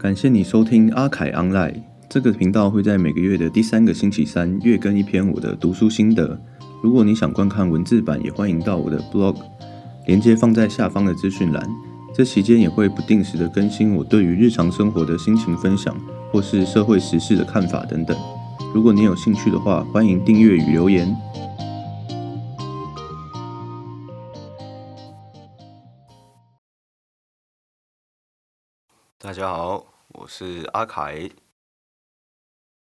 感谢你收听阿凯 Online 这个频道，会在每个月的第三个星期三月更一篇我的读书心得。如果你想观看文字版，也欢迎到我的 blog，连接放在下方的资讯栏。这期间也会不定时的更新我对于日常生活的心情分享，或是社会时事的看法等等。如果你有兴趣的话，欢迎订阅与留言。大家好，我是阿凯，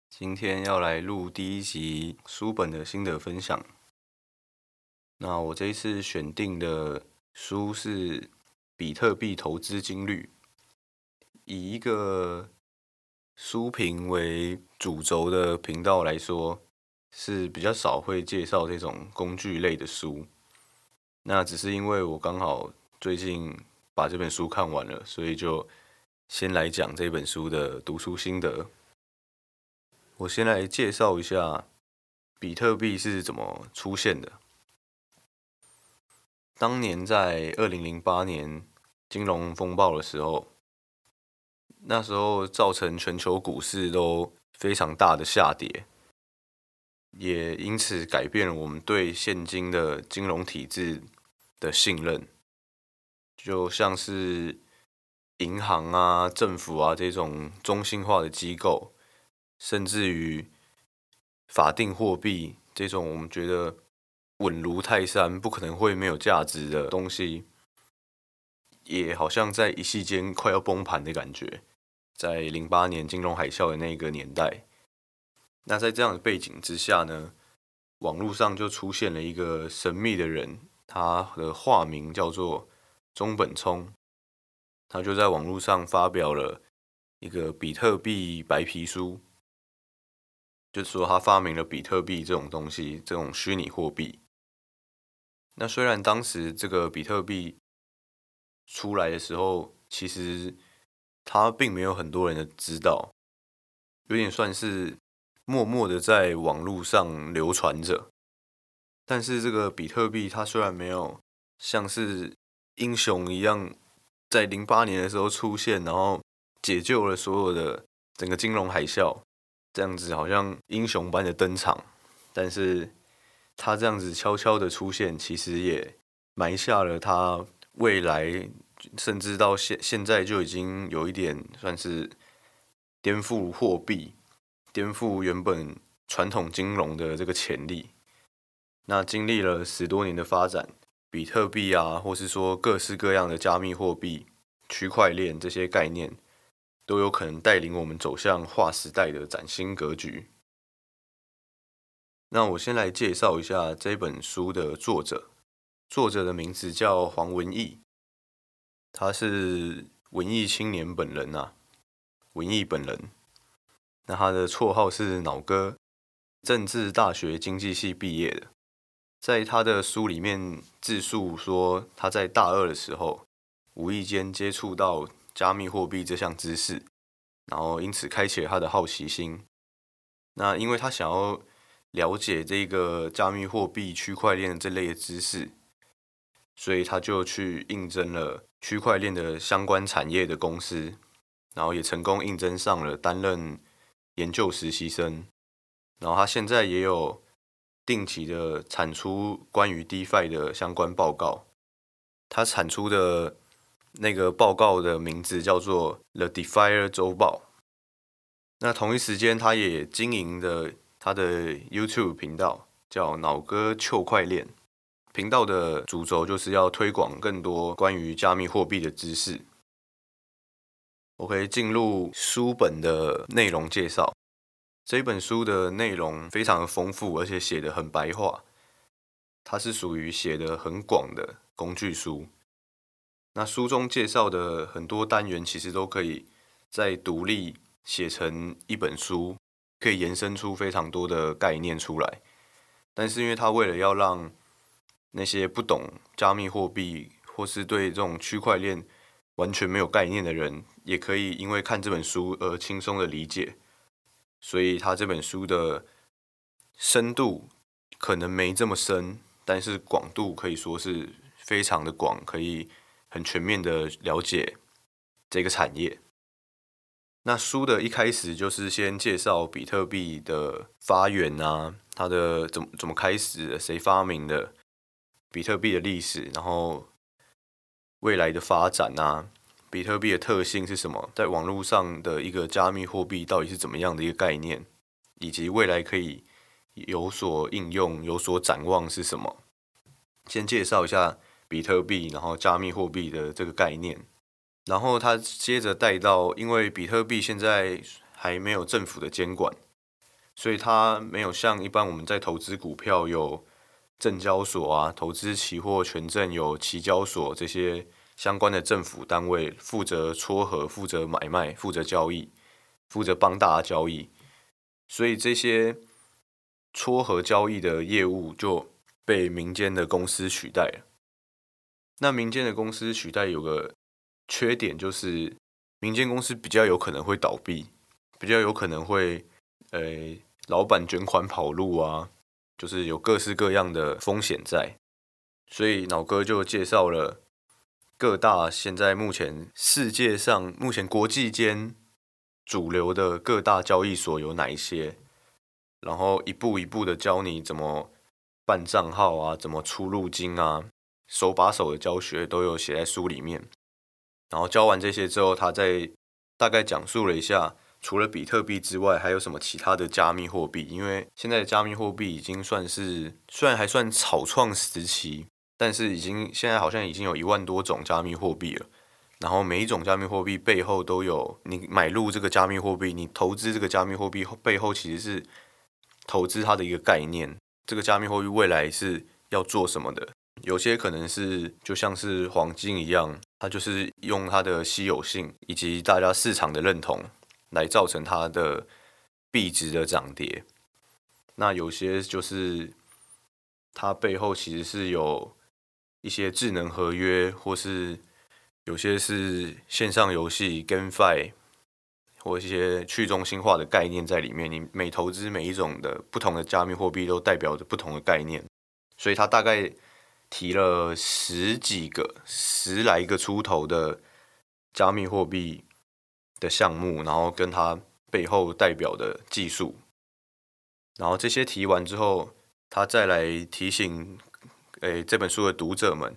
今天要来录第一集书本的心得分享。那我这一次选定的书是《比特币投资金律》，以一个书评为主轴的频道来说，是比较少会介绍这种工具类的书。那只是因为我刚好最近把这本书看完了，所以就。先来讲这本书的读书心得。我先来介绍一下比特币是怎么出现的。当年在二零零八年金融风暴的时候，那时候造成全球股市都非常大的下跌，也因此改变了我们对现今的金融体制的信任，就像是。银行啊，政府啊，这种中心化的机构，甚至于法定货币这种我们觉得稳如泰山、不可能会没有价值的东西，也好像在一夕间快要崩盘的感觉。在零八年金融海啸的那个年代，那在这样的背景之下呢，网络上就出现了一个神秘的人，他的化名叫做中本聪。他就在网络上发表了一个比特币白皮书，就是说他发明了比特币这种东西，这种虚拟货币。那虽然当时这个比特币出来的时候，其实他并没有很多人的知道，有点算是默默的在网络上流传着。但是这个比特币，它虽然没有像是英雄一样。在零八年的时候出现，然后解救了所有的整个金融海啸，这样子好像英雄般的登场。但是他这样子悄悄的出现，其实也埋下了他未来，甚至到现现在就已经有一点算是颠覆货币、颠覆原本传统金融的这个潜力。那经历了十多年的发展。比特币啊，或是说各式各样的加密货币、区块链这些概念，都有可能带领我们走向划时代的崭新格局。那我先来介绍一下这本书的作者，作者的名字叫黄文义，他是文艺青年本人啊，文艺本人。那他的绰号是脑哥，政治大学经济系毕业的。在他的书里面自述说，他在大二的时候无意间接触到加密货币这项知识，然后因此开启了他的好奇心。那因为他想要了解这个加密货币、区块链这类的知识，所以他就去应征了区块链的相关产业的公司，然后也成功应征上了担任研究实习生。然后他现在也有。定期的产出关于 DeFi 的相关报告，他产出的那个报告的名字叫做《The DeFi 周报》。那同一时间，他也经营的他的 YouTube 频道，叫“脑哥秋快链”。频道的主轴就是要推广更多关于加密货币的知识。我可以进入书本的内容介绍。这本书的内容非常的丰富，而且写的很白话。它是属于写的很广的工具书。那书中介绍的很多单元，其实都可以再独立写成一本书，可以延伸出非常多的概念出来。但是，因为它为了要让那些不懂加密货币或是对这种区块链完全没有概念的人，也可以因为看这本书而轻松的理解。所以他这本书的深度可能没这么深，但是广度可以说是非常的广，可以很全面的了解这个产业。那书的一开始就是先介绍比特币的发源啊，它的怎么怎么开始，谁发明的，比特币的历史，然后未来的发展啊，比特币的特性是什么，在网络上的一个加密货币到底是怎么样的一个概念，以及未来可以有所应用、有所展望是什么？先介绍一下比特币，然后加密货币的这个概念。然后他接着带到，因为比特币现在还没有政府的监管，所以它没有像一般我们在投资股票有证交所啊，投资期货权证有期交所这些相关的政府单位负责撮合、负责买卖、负责交易、负责帮大家交易，所以这些撮合交易的业务就被民间的公司取代了。那民间的公司取代有个。缺点就是民间公司比较有可能会倒闭，比较有可能会，呃，老板卷款跑路啊，就是有各式各样的风险在。所以脑哥就介绍了各大现在目前世界上目前国际间主流的各大交易所有哪一些，然后一步一步的教你怎么办账号啊，怎么出入金啊，手把手的教学都有写在书里面。然后教完这些之后，他再大概讲述了一下，除了比特币之外，还有什么其他的加密货币？因为现在的加密货币已经算是虽然还算草创时期，但是已经现在好像已经有一万多种加密货币了。然后每一种加密货币背后都有你买入这个加密货币，你投资这个加密货币背后其实是投资它的一个概念。这个加密货币未来是要做什么的？有些可能是就像是黄金一样。它就是用它的稀有性以及大家市场的认同来造成它的币值的涨跌。那有些就是它背后其实是有一些智能合约，或是有些是线上游戏 GameFi，或一些去中心化的概念在里面。你每投资每一种的不同的加密货币，都代表着不同的概念，所以他大概。提了十几个、十来个出头的加密货币的项目，然后跟它背后代表的技术，然后这些提完之后，他再来提醒，诶，这本书的读者们，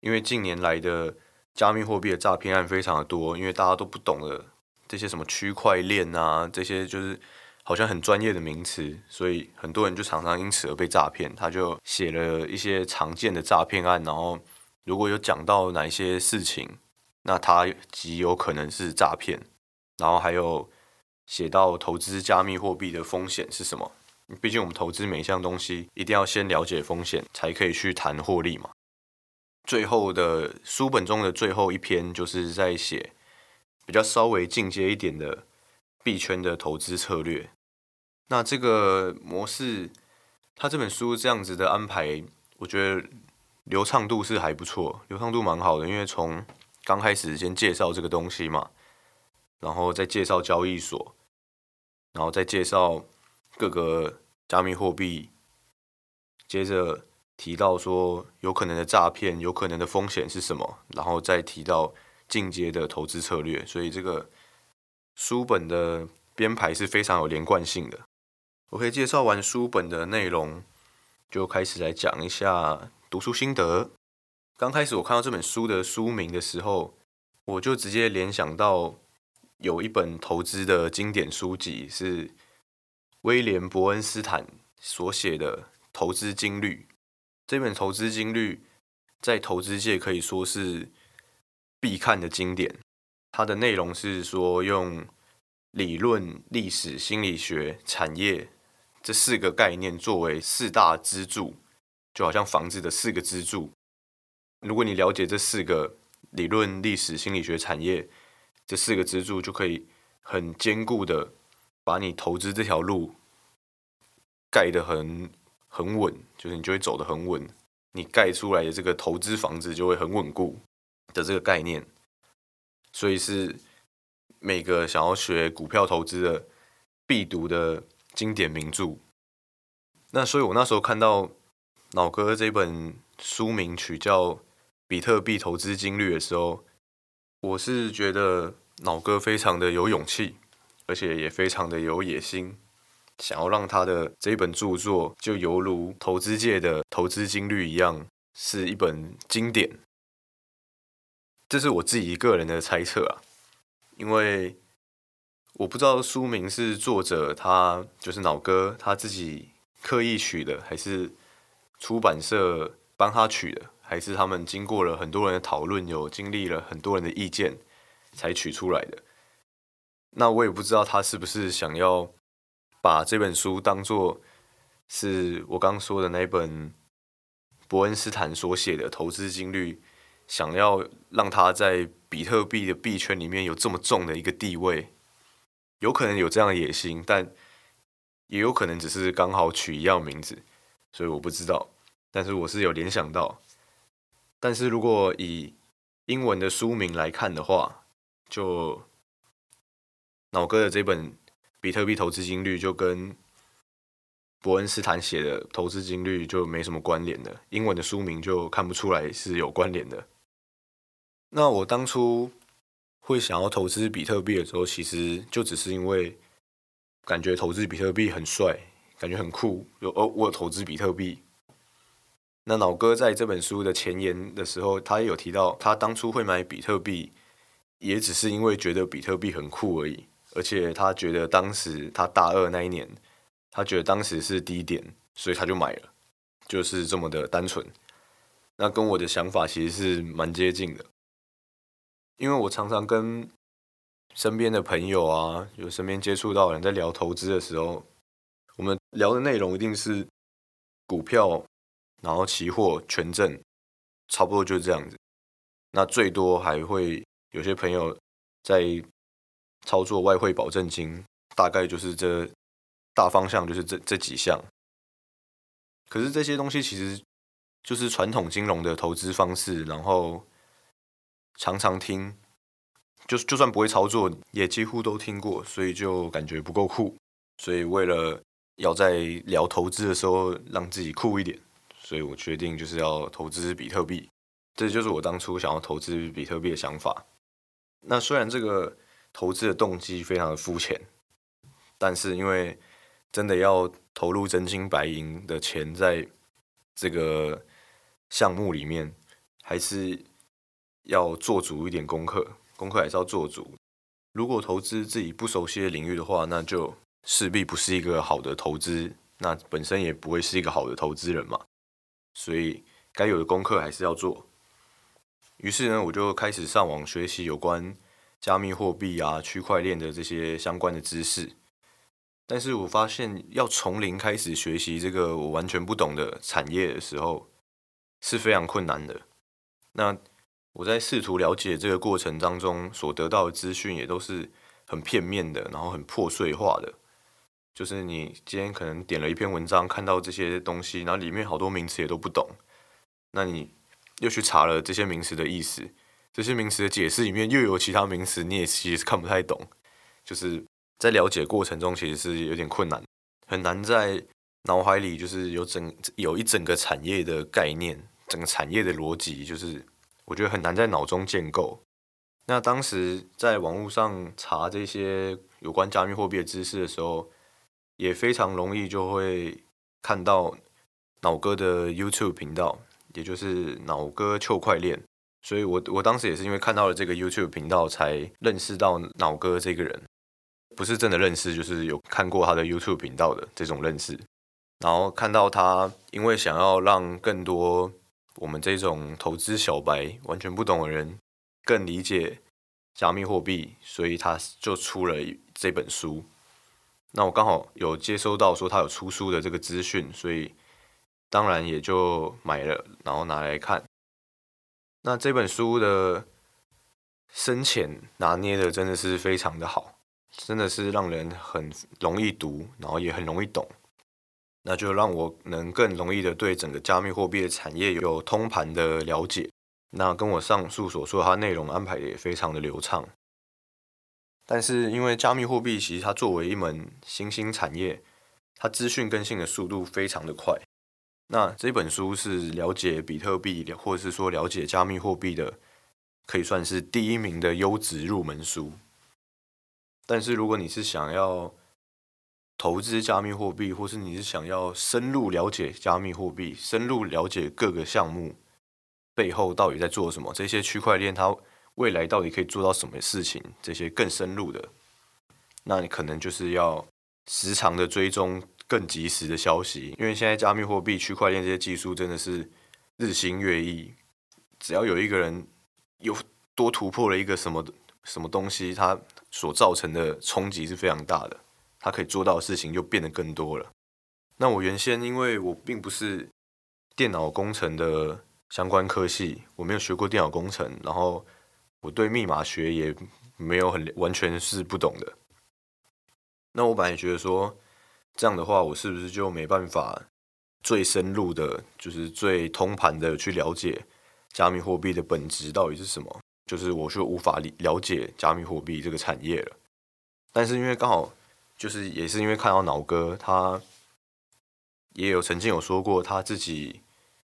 因为近年来的加密货币的诈骗案非常的多，因为大家都不懂的这些什么区块链啊，这些就是。好像很专业的名词，所以很多人就常常因此而被诈骗。他就写了一些常见的诈骗案，然后如果有讲到哪一些事情，那他极有可能是诈骗。然后还有写到投资加密货币的风险是什么？毕竟我们投资每一项东西，一定要先了解风险，才可以去谈获利嘛。最后的书本中的最后一篇，就是在写比较稍微进阶一点的币圈的投资策略。那这个模式，他这本书这样子的安排，我觉得流畅度是还不错，流畅度蛮好的。因为从刚开始先介绍这个东西嘛，然后再介绍交易所，然后再介绍各个加密货币，接着提到说有可能的诈骗、有可能的风险是什么，然后再提到进阶的投资策略。所以这个书本的编排是非常有连贯性的。我可以介绍完书本的内容，就开始来讲一下读书心得。刚开始我看到这本书的书名的时候，我就直接联想到有一本投资的经典书籍是威廉·伯恩斯坦所写的《投资金律》。这本《投资金律》在投资界可以说是必看的经典。它的内容是说用理论、历史、心理学、产业。这四个概念作为四大支柱，就好像房子的四个支柱。如果你了解这四个理论、历史、心理学、产业这四个支柱，就可以很坚固的把你投资这条路盖得很很稳，就是你就会走得很稳。你盖出来的这个投资房子就会很稳固的这个概念。所以是每个想要学股票投资的必读的。经典名著，那所以我那时候看到老哥这本书名取叫《比特币投资经略》的时候，我是觉得脑哥非常的有勇气，而且也非常的有野心，想要让他的这一本著作就犹如投资界的投资金律一样，是一本经典。这是我自己个人的猜测啊，因为我不知道书名是作者他就是脑哥他自己刻意取的，还是出版社帮他取的。还是他们经过了很多人的讨论，有经历了很多人的意见才取出来的。那我也不知道他是不是想要把这本书当做是我刚说的那本伯恩斯坦所写的投资金律，想要让他在比特币的币圈里面有这么重的一个地位，有可能有这样的野心，但也有可能只是刚好取一样名字，所以我不知道。但是我是有联想到。但是如果以英文的书名来看的话，就脑哥的这本《比特币投资金律》就跟伯恩斯坦写的《投资金律》就没什么关联的。英文的书名就看不出来是有关联的。那我当初会想要投资比特币的时候，其实就只是因为感觉投资比特币很帅，感觉很酷，有哦，我投资比特币。那脑哥在这本书的前言的时候，他也有提到，他当初会买比特币，也只是因为觉得比特币很酷而已，而且他觉得当时他大二那一年，他觉得当时是低点，所以他就买了，就是这么的单纯。那跟我的想法其实是蛮接近的，因为我常常跟身边的朋友啊，有身边接触到人在聊投资的时候，我们聊的内容一定是股票。然后期货、权证，差不多就是这样子。那最多还会有些朋友在操作外汇保证金，大概就是这大方向就是这这几项。可是这些东西其实就是传统金融的投资方式，然后常常听，就就算不会操作，也几乎都听过，所以就感觉不够酷。所以为了要在聊投资的时候让自己酷一点。所以我决定就是要投资比特币，这就是我当初想要投资比特币的想法。那虽然这个投资的动机非常的肤浅，但是因为真的要投入真金白银的钱在这个项目里面，还是要做足一点功课，功课还是要做足。如果投资自己不熟悉的领域的话，那就势必不是一个好的投资，那本身也不会是一个好的投资人嘛。所以该有的功课还是要做。于是呢，我就开始上网学习有关加密货币啊、区块链的这些相关的知识。但是我发现要从零开始学习这个我完全不懂的产业的时候，是非常困难的。那我在试图了解这个过程当中所得到的资讯，也都是很片面的，然后很破碎化的。就是你今天可能点了一篇文章，看到这些东西，然后里面好多名词也都不懂，那你又去查了这些名词的意思，这些名词的解释里面又有其他名词，你也其实看不太懂。就是在了解过程中，其实是有点困难，很难在脑海里就是有整有一整个产业的概念，整个产业的逻辑，就是我觉得很难在脑中建构。那当时在网络上查这些有关加密货币的知识的时候，也非常容易就会看到脑哥的 YouTube 频道，也就是脑哥球块链。所以我我当时也是因为看到了这个 YouTube 频道，才认识到脑哥这个人，不是真的认识，就是有看过他的 YouTube 频道的这种认识。然后看到他，因为想要让更多我们这种投资小白、完全不懂的人更理解加密货币，所以他就出了这本书。那我刚好有接收到说他有出书的这个资讯，所以当然也就买了，然后拿来看。那这本书的深浅拿捏的真的是非常的好，真的是让人很容易读，然后也很容易懂。那就让我能更容易的对整个加密货币的产业有通盘的了解。那跟我上述所说，它内容安排也非常的流畅。但是，因为加密货币其实它作为一门新兴产业，它资讯更新的速度非常的快。那这本书是了解比特币，或者是说了解加密货币的，可以算是第一名的优质入门书。但是如果你是想要投资加密货币，或是你是想要深入了解加密货币，深入了解各个项目背后到底在做什么，这些区块链它未来到底可以做到什么事情，这些更深入的，那你可能就是要时常的追踪更及时的消息，因为现在加密货币、区块链这些技术真的是日新月异，只要有一个人有多突破了一个什么什么东西，它所造成的冲击是非常大的。他可以做到的事情就变得更多了。那我原先因为我并不是电脑工程的相关科系，我没有学过电脑工程，然后我对密码学也没有很完全是不懂的。那我本来觉得说这样的话，我是不是就没办法最深入的，就是最通盘的去了解加密货币的本质到底是什么？就是我就无法理了解加密货币这个产业了。但是因为刚好。就是也是因为看到脑哥，他也有曾经有说过，他自己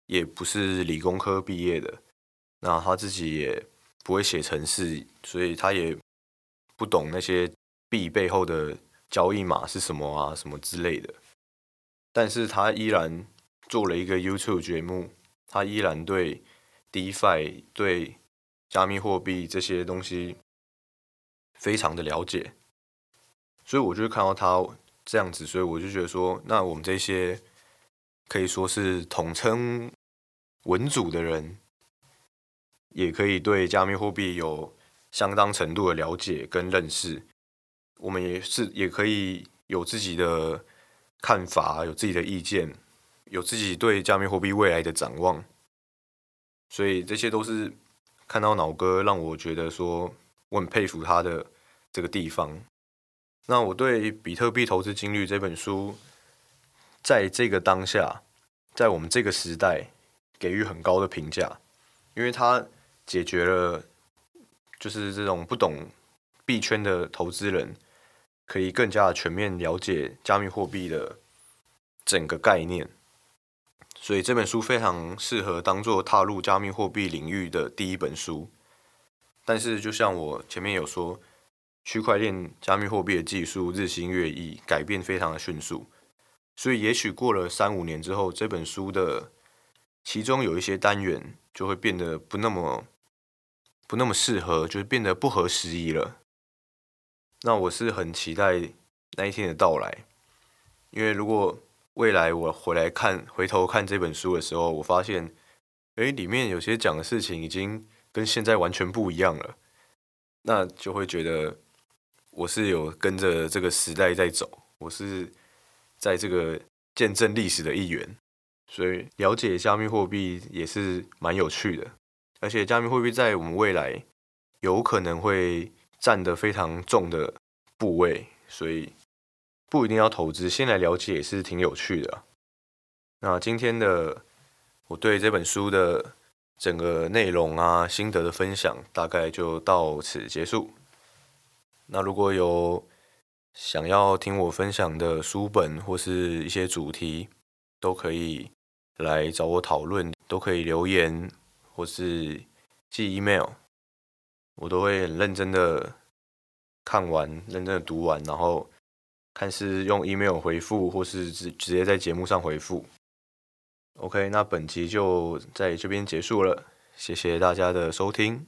也不是理工科毕业的，那他自己也不会写程式，所以他也不懂那些币背后的交易码是什么啊，什么之类的。但是他依然做了一个 YouTube 节目，他依然对 DeFi、对加密货币这些东西非常的了解。所以我就看到他这样子，所以我就觉得说，那我们这些可以说是统称文组的人，也可以对加密货币有相当程度的了解跟认识。我们也是也可以有自己的看法，有自己的意见，有自己对加密货币未来的展望。所以这些都是看到脑哥让我觉得说，我很佩服他的这个地方。那我对《比特币投资金律》这本书，在这个当下，在我们这个时代，给予很高的评价，因为它解决了，就是这种不懂币圈的投资人，可以更加全面了解加密货币的整个概念，所以这本书非常适合当做踏入加密货币领域的第一本书。但是，就像我前面有说。区块链、加密货币的技术日新月异，改变非常的迅速，所以也许过了三五年之后，这本书的其中有一些单元就会变得不那么不那么适合，就是变得不合时宜了。那我是很期待那一天的到来，因为如果未来我回来看、回头看这本书的时候，我发现，哎，里面有些讲的事情已经跟现在完全不一样了，那就会觉得。我是有跟着这个时代在走，我是在这个见证历史的一员，所以了解加密货币也是蛮有趣的。而且加密货币在我们未来有可能会占的非常重的部位，所以不一定要投资，先来了解也是挺有趣的。那今天的我对这本书的整个内容啊心得的分享，大概就到此结束。那如果有想要听我分享的书本或是一些主题，都可以来找我讨论，都可以留言或是寄 email，我都会很认真的看完，认真的读完，然后看是用 email 回复，或是直直接在节目上回复。OK，那本集就在这边结束了，谢谢大家的收听。